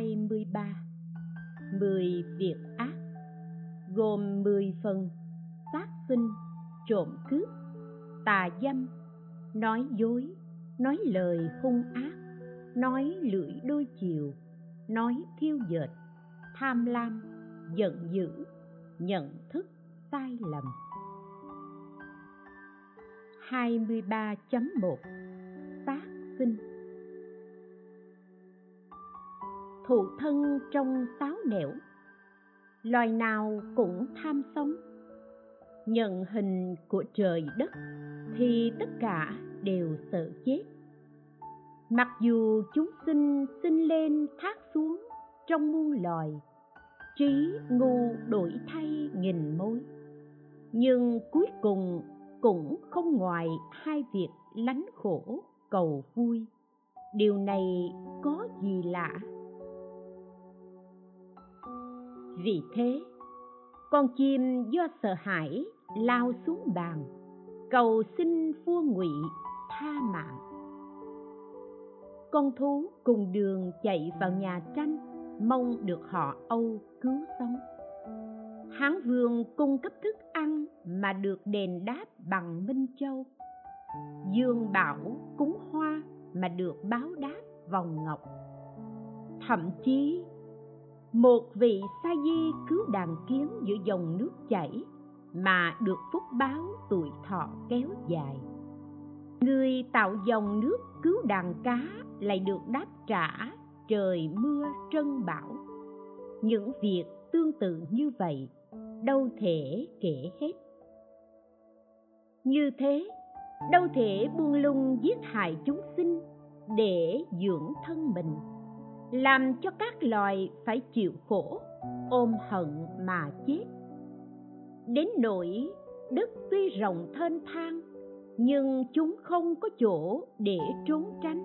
23 10 việc ác gồm 10 phần sát sinh, trộm cướp, tà dâm, nói dối, nói lời hung ác, nói lưỡi đôi chiều, nói thiêu dệt, tham lam, giận dữ, nhận thức sai lầm. 23.1 Sát sinh. Thụ thân trong táo nẻo Loài nào cũng tham sống. Nhận hình của trời đất Thì tất cả đều sợ chết. Mặc dù chúng sinh sinh lên thác xuống trong muôn loài, trí ngu đổi thay nghìn mối. Nhưng cuối cùng cũng không ngoài hai việc lánh khổ cầu vui. Điều này có gì lạ? Vì thế, con chim do sợ hãi lao xuống bàn, cầu xin vua ngụy tha mạng. Con thú cùng đường chạy vào nhà tranh, mong được họ âu cứu sống. Hán vương cung cấp thức ăn mà được đền đáp bằng minh châu. Dương bảo cúng hoa mà được báo đáp vòng ngọc. Thậm chí một vị sa di cứu đàn kiến giữa dòng nước chảy mà được phúc báo tuổi thọ kéo dài. Người tạo dòng nước cứu đàn cá lại được đáp trả trời mưa trân bão. Những việc tương tự như vậy đâu thể kể hết. Như thế, đâu thể buông lung giết hại chúng sinh để dưỡng thân mình làm cho các loài phải chịu khổ, ôm hận mà chết. Đến nỗi đất tuy rộng thênh thang, nhưng chúng không có chỗ để trốn tránh.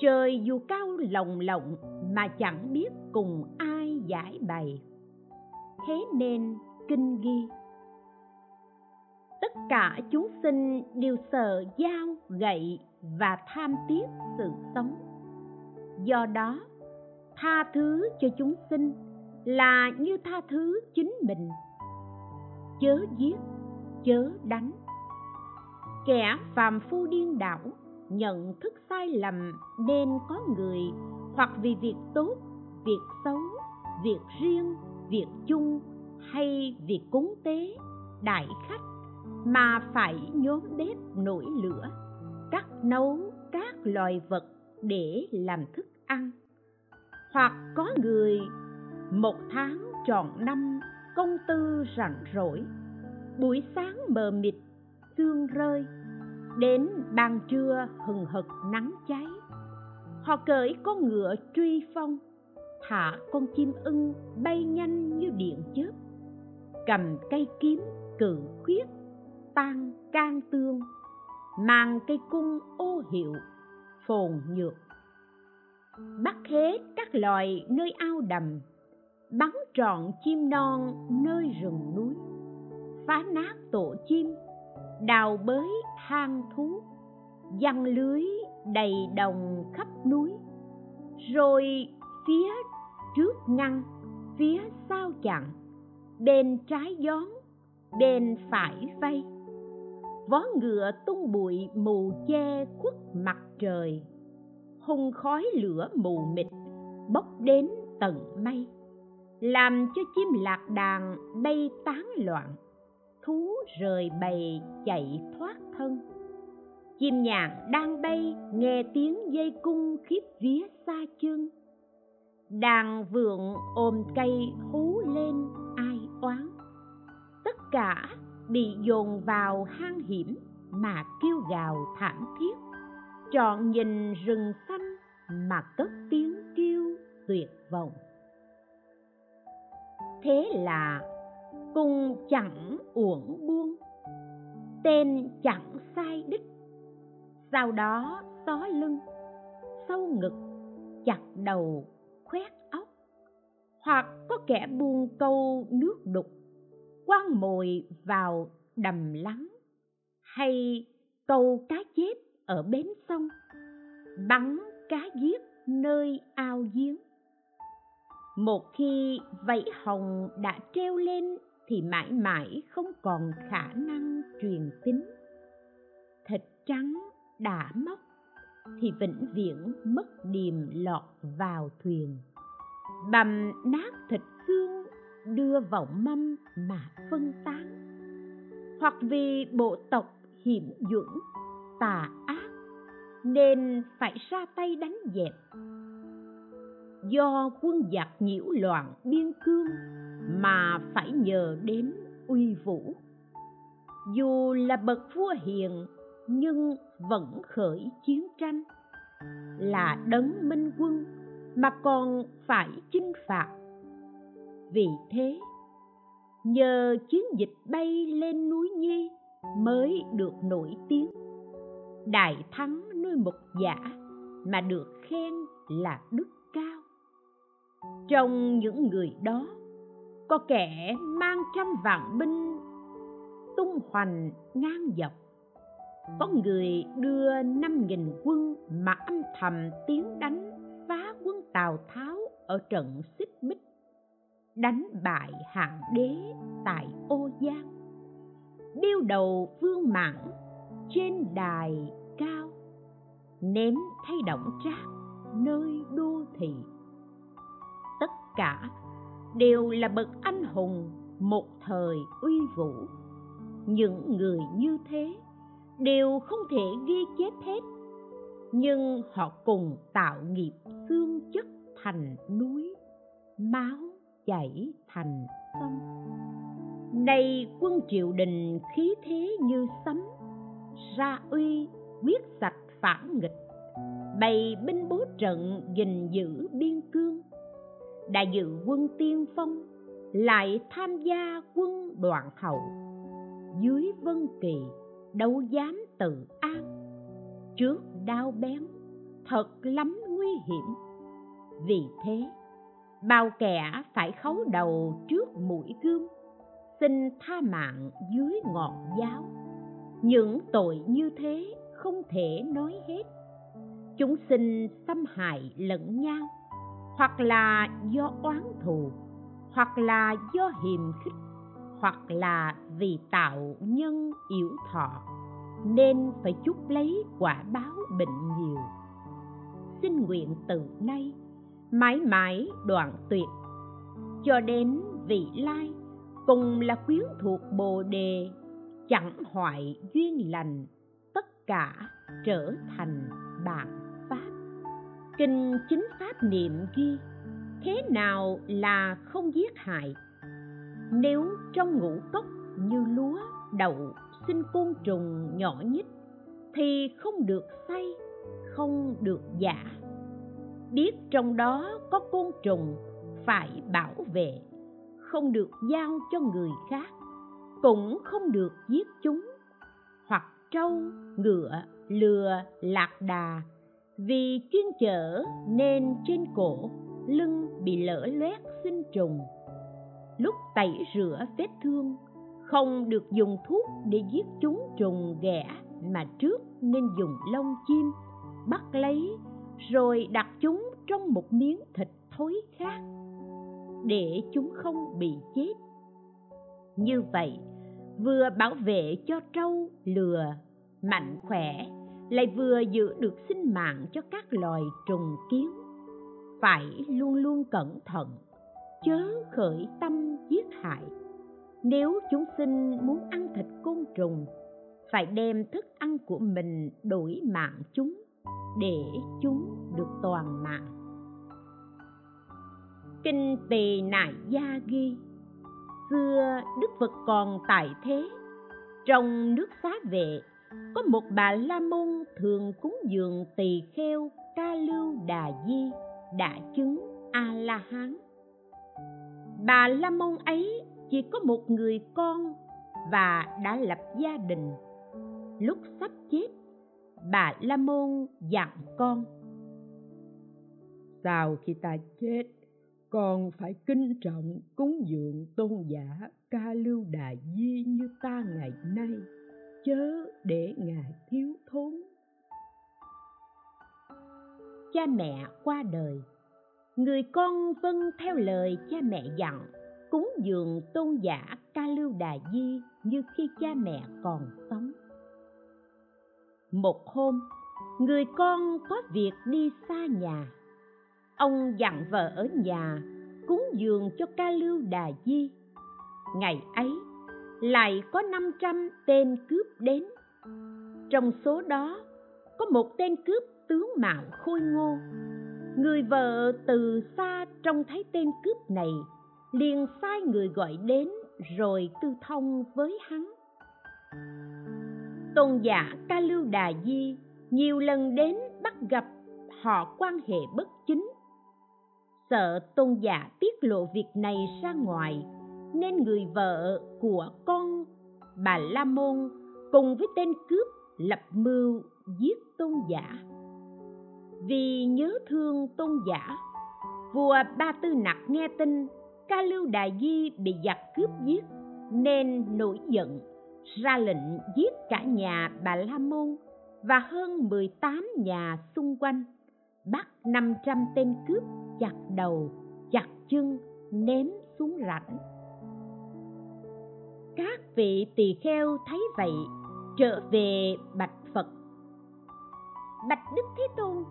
Trời dù cao lồng lộng mà chẳng biết cùng ai giải bày. Thế nên kinh ghi, tất cả chúng sinh đều sợ dao gậy và tham tiếc sự sống do đó, tha thứ cho chúng sinh là như tha thứ chính mình. Chớ giết, chớ đánh. Kẻ phàm phu điên đảo, nhận thức sai lầm nên có người, hoặc vì việc tốt, việc xấu, việc riêng, việc chung hay việc cúng tế, đại khách mà phải nhóm bếp nổi lửa, cắt nấu các loài vật để làm thức ăn. Hoặc có người, một tháng trọn năm, công tư rảnh rỗi. Buổi sáng mờ mịt, sương rơi, đến ban trưa hừng hực nắng cháy. Họ cởi con ngựa truy phong, thả con chim ưng bay nhanh như điện chớp. Cầm cây kiếm cự khuyết, tan can tương, mang cây cung ô hiệu, phồn nhược bắt hết các loài nơi ao đầm, bắn trọn chim non nơi rừng núi, phá nát tổ chim, đào bới hang thú giăng lưới đầy đồng khắp núi, rồi phía trước ngăn, phía sau chặn, bên trái gión, bên phải vây. Vó ngựa tung bụi mù che khuất mặt trời hung khói lửa mù mịt, bốc đến tận mây làm cho chim lạc đàn bay tán loạn, thú rời bầy chạy thoát thân. Chim nhạn đang bay nghe tiếng dây cung khiếp vía xa chân đàn vượng ôm cây hú lên ai oán. Tất cả bị dồn vào hang hiểm mà kêu gào thảm thiết trọn nhìn rừng xanh mà cất tiếng kêu tuyệt vọng. Thế là cung chẳng uổng buông, tên chẳng sai đích. Sau đó xó lưng, sâu ngực, chặt đầu, khoét óc. Hoặc có kẻ buông câu nước đục, quăng mồi vào đầm lắng hay câu cá chết ở bến sông, bắn cá giết nơi ao giếng. Một khi vảy hồng đã treo lên thì mãi mãi không còn khả năng truyền tính. Thịt trắng đã mốc thì vĩnh viễn mất điềm lọt vào thuyền. Bầm nát thịt xương đưa vào mâm mà phân tán. Hoặc vì bộ tộc hiểm dũng, tà ác nên phải ra tay đánh dẹp. Do quân giặc nhiễu loạn biên cương mà phải nhờ đến uy vũ. Dù là bậc vua hiền, nhưng vẫn khởi chiến tranh, là đấng minh quân mà còn phải chinh phạt. Vì thế, nhờ chiến dịch bay lên núi nhi mới được nổi tiếng đại thắng nuôi mục giả mà được khen là đức cao. Trong những người đó, có kẻ mang trăm vạn binh tung hoành ngang dọc. Có người đưa năm nghìn quân mà âm thầm tiến đánh phá quân tào tháo ở trận xích bích đánh bại hạng đế tại ô giang, điêu đầu vương mãng trên đài cao, ném thay động trác nơi đô thị. Tất cả đều là bậc anh hùng một thời uy vũ. Những người như thế đều không thể ghi chép hết, nhưng họ cùng tạo nghiệp xương chất thành núi, máu chảy thành sông. Nay quân triều đình khí thế như sấm ra uy quyết sạch phản nghịch. Bày binh bố trận, gìn giữ biên cương. Đã dự quân tiên phong, lại tham gia quân đoạn hậu. Dưới vân kỳ, đâu dám tự an. Trước đao bén, thật lắm nguy hiểm. Vì thế, bao kẻ phải khấu đầu trước mũi gươm xin tha mạng dưới ngọn giáo những tội như thế không thể nói hết. Chúng sinh xâm hại lẫn nhau, hoặc là do oán thù, hoặc là do hiềm khích, hoặc là vì tạo nhân yếu thọ, nên phải chúc lấy quả báo bệnh nhiều. Xin nguyện từ nay, mãi mãi đoạn tuyệt, cho đến vị lai, cùng là quyến thuộc bồ đề chẳng hoại duyên lành, tất cả trở thành bạn pháp. Kinh chính pháp niệm ghi, thế nào là không giết hại? Nếu trong ngũ cốc như lúa đậu sinh côn trùng nhỏ nhất, thì không được say, không được giả. Biết trong đó có côn trùng, phải bảo vệ, không được giao cho người khác cũng không được giết chúng. Hoặc trâu, ngựa, lừa, lạc đà. Vì chuyên chở nên trên cổ, lưng bị lở loét sinh trùng. Lúc tẩy rửa vết thương, không được dùng thuốc để giết chúng trùng ghẻ mà trước nên dùng lông chim, bắt lấy, rồi đặt chúng trong một miếng thịt thối khác để chúng không bị chết. Như vậy vừa bảo vệ cho trâu lừa mạnh khỏe, lại vừa giữ được sinh mạng cho các loài trùng kiến. Phải luôn luôn cẩn thận, chớ khởi tâm giết hại. Nếu chúng sinh muốn ăn thịt côn trùng, phải đem thức ăn của mình đổi mạng chúng để chúng được toàn mạng. Kinh Tỳ nại gia ghi xưa, đức phật còn tại thế. Trong nước xá vệ, có một bà la môn thường cúng dường tỳ kheo ca lưu đà di đã chứng a la hán bà la môn ấy chỉ có một người con và đã lập gia đình. Lúc sắp chết, bà la môn dặn con, sau khi ta chết còn phải kính trọng, cúng dường tôn giả, ca lưu đà di như ta ngày nay, chớ để ngài thiếu thốn. Cha mẹ qua đời, người con vâng theo lời cha mẹ dặn, cúng dường tôn giả, ca lưu đà di như khi cha mẹ còn sống. Một hôm, người con có việc đi xa nhà ông dặn vợ ở nhà, cúng dường cho ca lưu đà di. Ngày ấy, lại có 500 tên cướp đến. Trong số đó, có một tên cướp tướng mạo khôi ngô. Người vợ từ xa trông thấy tên cướp này, liền sai người gọi đến rồi tư thông với hắn. Tôn giả ca lưu đà di nhiều lần đến bắt gặp họ quan hệ bất chính sợ tôn giả tiết lộ việc này ra ngoài, nên người vợ của con, bà la môn, cùng với tên cướp lập mưu giết tôn giả. Vì nhớ thương tôn giả, vua ba tư nặc nghe tin ca lưu đà di bị giặc cướp giết, nên nổi giận, ra lệnh giết cả nhà bà la môn và hơn 18 nhà xung quanh, bắt 500 tên cướp chặt đầu, chặt chân, ném xuống rãnh. Các vị tỳ kheo thấy vậy, trở về bạch Phật. Bạch Đức Thế Tôn,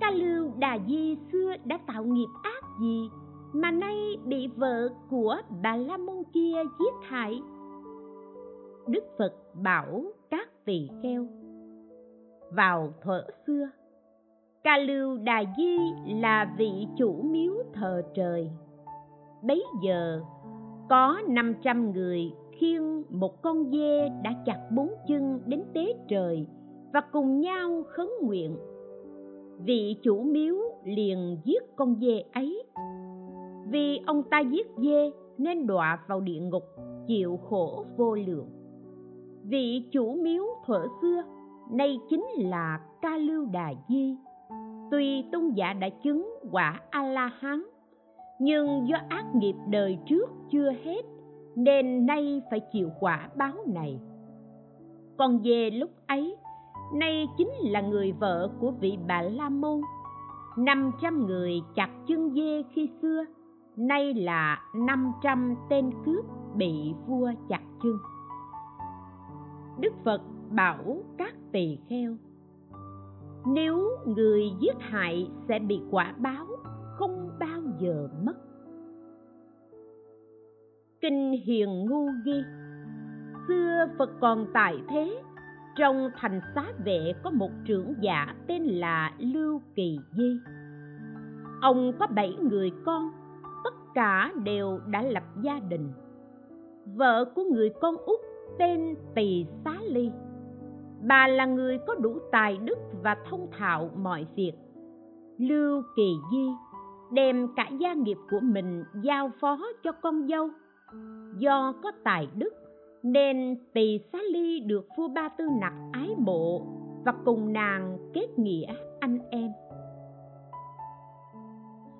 ca lưu Đà Di xưa đã tạo nghiệp ác gì mà nay bị vợ của bà La Môn kia giết hại? Đức Phật bảo các tỳ kheo vào thuở xưa ca lưu đà di là vị chủ miếu thờ trời. Bấy giờ, có 500 người khiêng một con dê đã chặt bốn chân đến tế trời và cùng nhau khấn nguyện. Vị chủ miếu liền giết con dê ấy. Vì ông ta giết dê nên đọa vào địa ngục, chịu khổ vô lượng. Vị chủ miếu thuở xưa, nay chính là ca lưu đà di tuy tôn giả đã chứng quả a la hán nhưng do ác nghiệp đời trước chưa hết, nên nay phải chịu quả báo này. Còn về lúc ấy, nay chính là người vợ của vị bà la môn năm trăm người chặt chân dê khi xưa, nay là năm trăm tên cướp bị vua chặt chân. Đức phật bảo các tỳ kheo nếu người giết hại sẽ bị quả báo không bao giờ mất. Kinh hiền ngu ghi, xưa phật còn tại thế, trong thành xá vệ có một trưởng giả tên là lưu kỳ di. Ông có bảy người con, tất cả đều đã lập gia đình. Vợ của người con út tên tỳ xá ly bà là người có đủ tài đức và thông thạo mọi việc. Lưu kỳ di đem cả gia nghiệp của mình giao phó cho con dâu. Do có tài đức nên tỳ xá ly được vua ba tư nặc ái mộ và cùng nàng kết nghĩa anh em.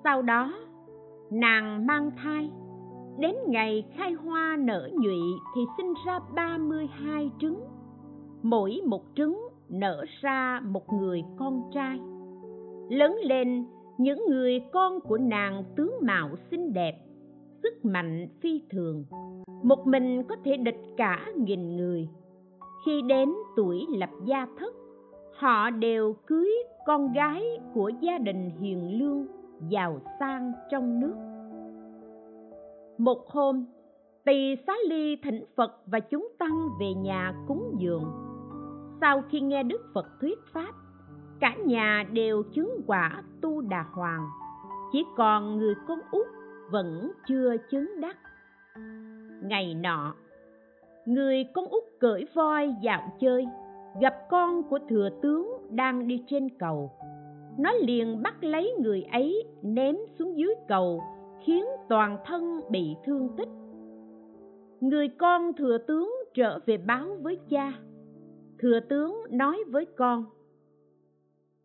Sau đó, nàng mang thai. Đến ngày khai hoa nở nhụy thì sinh ra ba mươi hai trứng mỗi một trứng nở ra một người con trai. Lớn lên, những người con của nàng tướng mạo xinh đẹp, sức mạnh phi thường. Một mình có thể địch cả nghìn người. Khi đến tuổi lập gia thất, họ đều cưới con gái của gia đình hiền lương giàu sang trong nước. Một hôm, tỳ xá ly thỉnh phật và chúng tăng về nhà cúng dường sau khi nghe đức phật thuyết pháp, cả nhà đều chứng quả tu đà hoàng. Chỉ còn người con út vẫn chưa chứng đắc. Ngày nọ, người con út cưỡi voi dạo chơi, gặp con của thừa tướng đang đi trên cầu. Nó liền bắt lấy người ấy ném xuống dưới cầu, khiến toàn thân bị thương tích. Người con thừa tướng trở về báo với cha thừa tướng nói với con.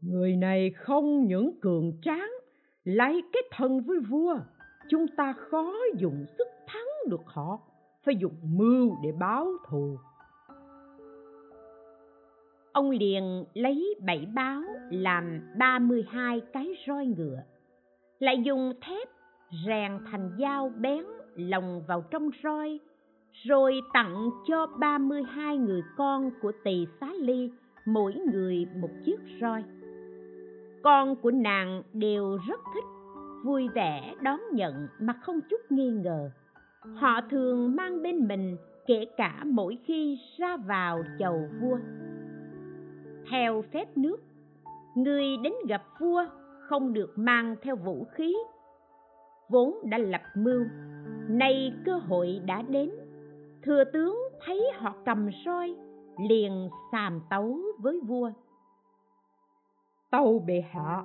Người này không những cường tráng lấy cái thân với vua chúng ta khó dùng sức thắng được họ phải dùng mưu để báo thù. Ông liền lấy bảy báo làm ba mươi hai cái roi ngựa lại dùng thép rèn thành dao bén lồng vào trong roi rồi tặng cho ba mươi hai người con của tỳ xá ly, mỗi người một chiếc roi. Con của nàng đều rất thích, vui vẻ đón nhận mà không chút nghi ngờ. Họ thường mang bên mình kể cả mỗi khi ra vào chầu vua. Theo phép nước, người đến gặp vua không được mang theo vũ khí, vốn đã lập mưu, nay cơ hội đã đến thừa tướng thấy họ cầm roi liền sàm tấu với vua. Tâu bệ hạ,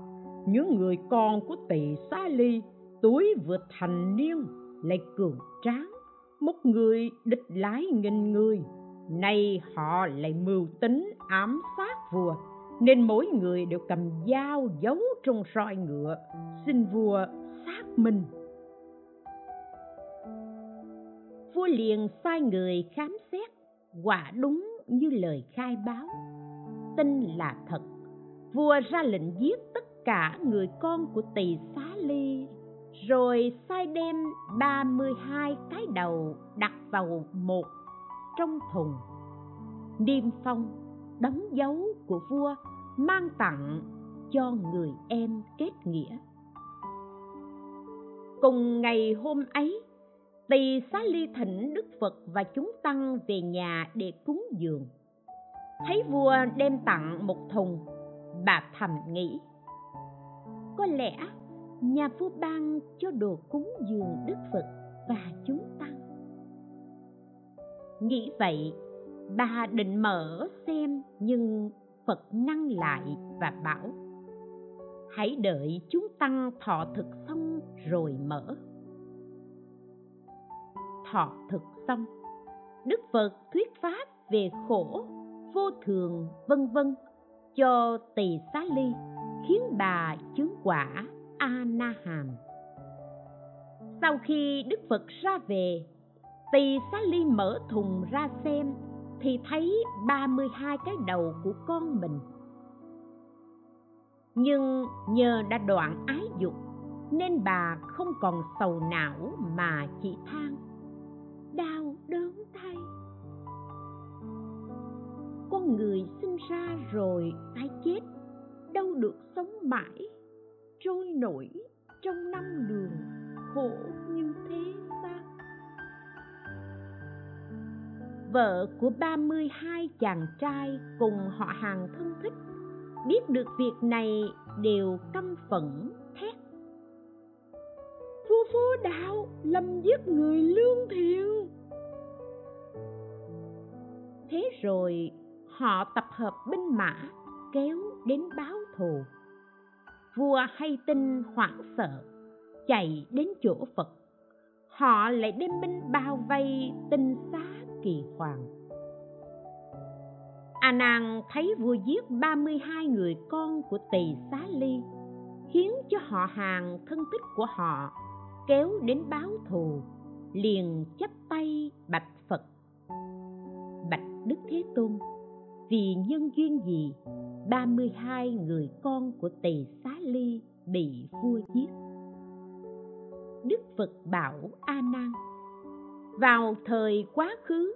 những người con của tỳ xá ly tuổi vừa thành niên, lại cường tráng, một người địch lái nghìn người. Nay họ lại mưu tính ám sát vua, nên mỗi người đều cầm dao giấu trong roi ngựa, xin vua xác minh. Vua liền sai người khám xét, quả đúng như lời khai báo. Tin là thật. Vua ra lệnh giết tất cả người con của tỳ xá ly, rồi sai đem ba mươi hai cái đầu đặt vào một trong thùng. Niêm phong, đóng dấu của vua, mang tặng cho người em kết nghĩa. Cùng ngày hôm ấy tỳ xá ly thỉnh đức phật và chúng tăng về nhà để cúng dường. Thấy vua đem tặng một thùng, bà thầm nghĩ, có lẽ nhà vua ban cho đồ cúng dường đức phật và chúng tăng. Nghĩ vậy, bà định mở xem nhưng phật ngăn lại và bảo, hãy đợi chúng tăng thọ thực xong rồi mở thọ thực xong đức phật thuyết pháp về khổ, vô thường, vân vân, cho tỳ xá ly, khiến bà chứng quả a na hàm sau khi đức phật ra về, tỳ xá ly mở thùng ra xem, thì thấy ba mươi hai cái đầu của con mình. Nhưng nhờ đã đoạn ái dục, nên bà không còn sầu não mà chỉ than. Con người sinh ra rồi phải chết, đâu được sống mãi, trôi nổi trong năm đường khổ như thế sao vợ của ba mươi hai chàng trai cùng họ hàng thân thích, biết được việc này đều căm phẫn, thét. Vua vô đạo lâm giết người lương thiện. Thế rồi họ tập hợp binh mã, kéo đến báo thù. Vua hay tin hoảng sợ, chạy đến chỗ phật. Họ lại đem binh bao vây tinh xá kỳ hoàng. A nan thấy vua giết ba mươi hai người con của tỳ xá ly khiến cho họ hàng thân thích của họ, kéo đến báo thù, liền chắp tay bạch phật. Bạch đức thế tôn vì nhân duyên gì, ba mươi hai người con của tỳ xá ly bị vua giết. Đức phật bảo a nan vào thời quá khứ,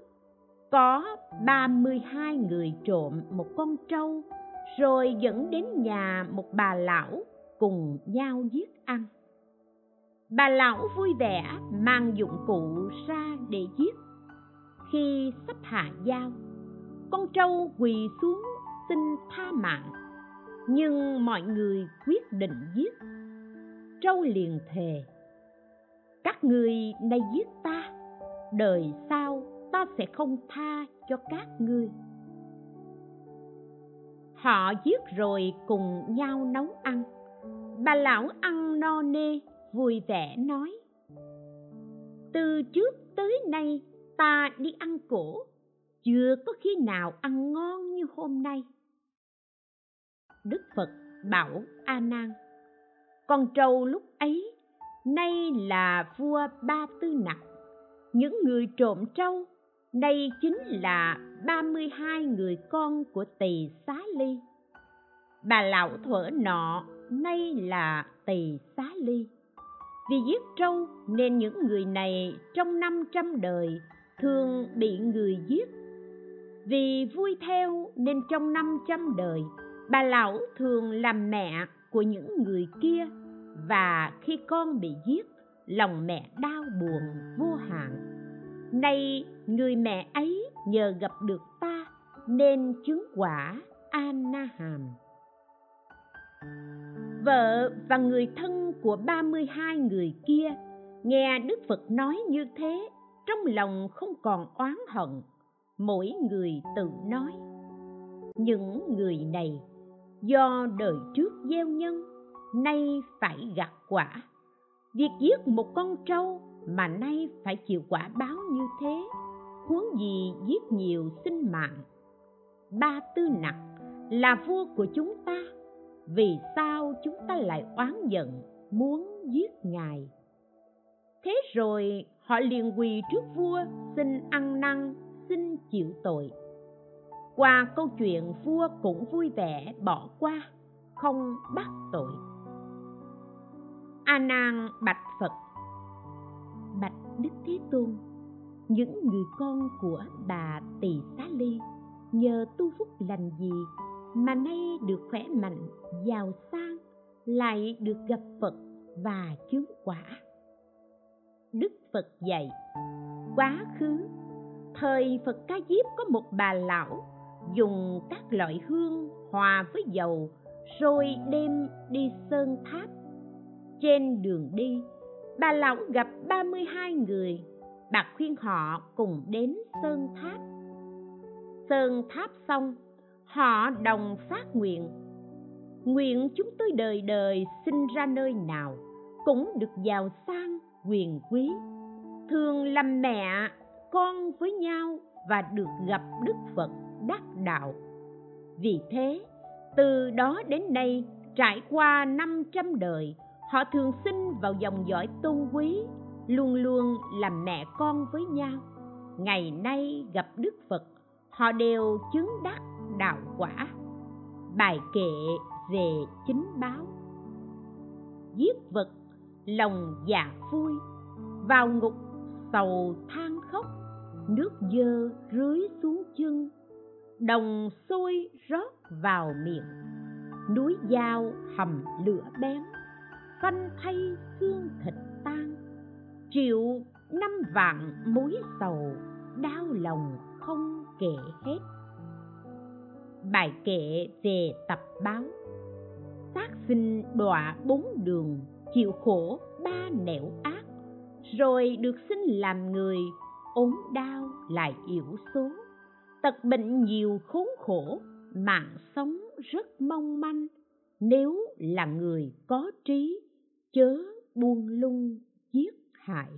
có ba mươi hai người trộm một con trâu, rồi dẫn đến nhà một bà lão cùng nhau giết ăn. Bà lão vui vẻ mang dụng cụ ra để giết. Khi sắp hạ dao con trâu quỳ xuống xin tha mạng. Nhưng mọi người quyết định giết. Trâu liền thề, các người nay giết ta, đời sau ta sẽ không tha cho các ngươi. Họ giết rồi cùng nhau nấu ăn. Bà lão ăn no nê, vui vẻ nói, từ trước tới nay ta đi ăn cổ chưa có khi nào ăn ngon như hôm nay. Đức phật bảo a nan, con trâu lúc ấy nay là vua ba tư nặc. Những người trộm trâu đây chính là 32 người con của tỳ xá ly. Bà lão thuở nọ nay là tỳ xá ly. Vì giết trâu nên những người này trong năm trăm đời thường bị người giết vì vui theo nên trong năm trăm đời bà lão thường làm mẹ của những người kia. Và khi con bị giết lòng mẹ đau buồn vô hạn. Nay người mẹ ấy nhờ gặp được ta nên chứng quả Anaham. Vợ và người thân của 32 người kia nghe Đức Phật nói như thế, trong lòng không còn oán hận, mỗi người tự nói. Những người này do đời trước gieo nhân, nay phải gặt quả. Việc giết một con trâu mà nay phải chịu quả báo như thế huống gì giết nhiều sinh mạng ba tư nặc là vua của chúng ta vì sao chúng ta lại oán giận muốn giết ngài thế rồi họ liền quỳ trước vua xin ăn năn xin chịu tội. Qua câu chuyện vua cũng vui vẻ bỏ qua, không bắt tội. A nan bạch phật, bạch đức thế tôn, những người con của bà tỳ xá ly nhờ tu phúc lành gì mà nay được khỏe mạnh, giàu sang, lại được gặp phật và chứng quả? Đức phật dạy, quá khứ thời phật ca diếp có một bà lão dùng các loại hương hòa với dầu rồi đem đi sơn tháp. Trên đường đi, bà lão gặp 32 người, bà khuyên họ cùng đến sơn tháp. Sơn tháp xong, họ đồng phát nguyện nguyện chúng tôi đời đời sinh ra nơi nào cũng được giàu sang, quyền quý thường làm mẹ con với nhau và được gặp đức phật đắc đạo. Vì thế, từ đó đến nay, trải qua năm trăm đời, họ thường sinh vào dòng dõi tôn quý, luôn luôn làm mẹ con với nhau. Ngày nay gặp đức phật, họ đều chứng đắc đạo quả. Bài kệ về chính báo. Giết vật, lòng dạ vui vào ngục sầu than khóc nước dơ rưới xuống chân, đồng sôi rót vào miệng. Núi dao hầm lửa bén phanh thay xương thịt tan. Triệu năm vạn mối sầu, đau lòng không kể hết. Bài kệ về tập báo. Xác sinh đọa bốn đường, chịu khổ ba nẻo ác. Rồi được sinh làm người ốm đau lại yểu số tật bệnh nhiều khốn khổ, mạng sống rất mong manh. Nếu là người có trí, chớ buông lung giết hại.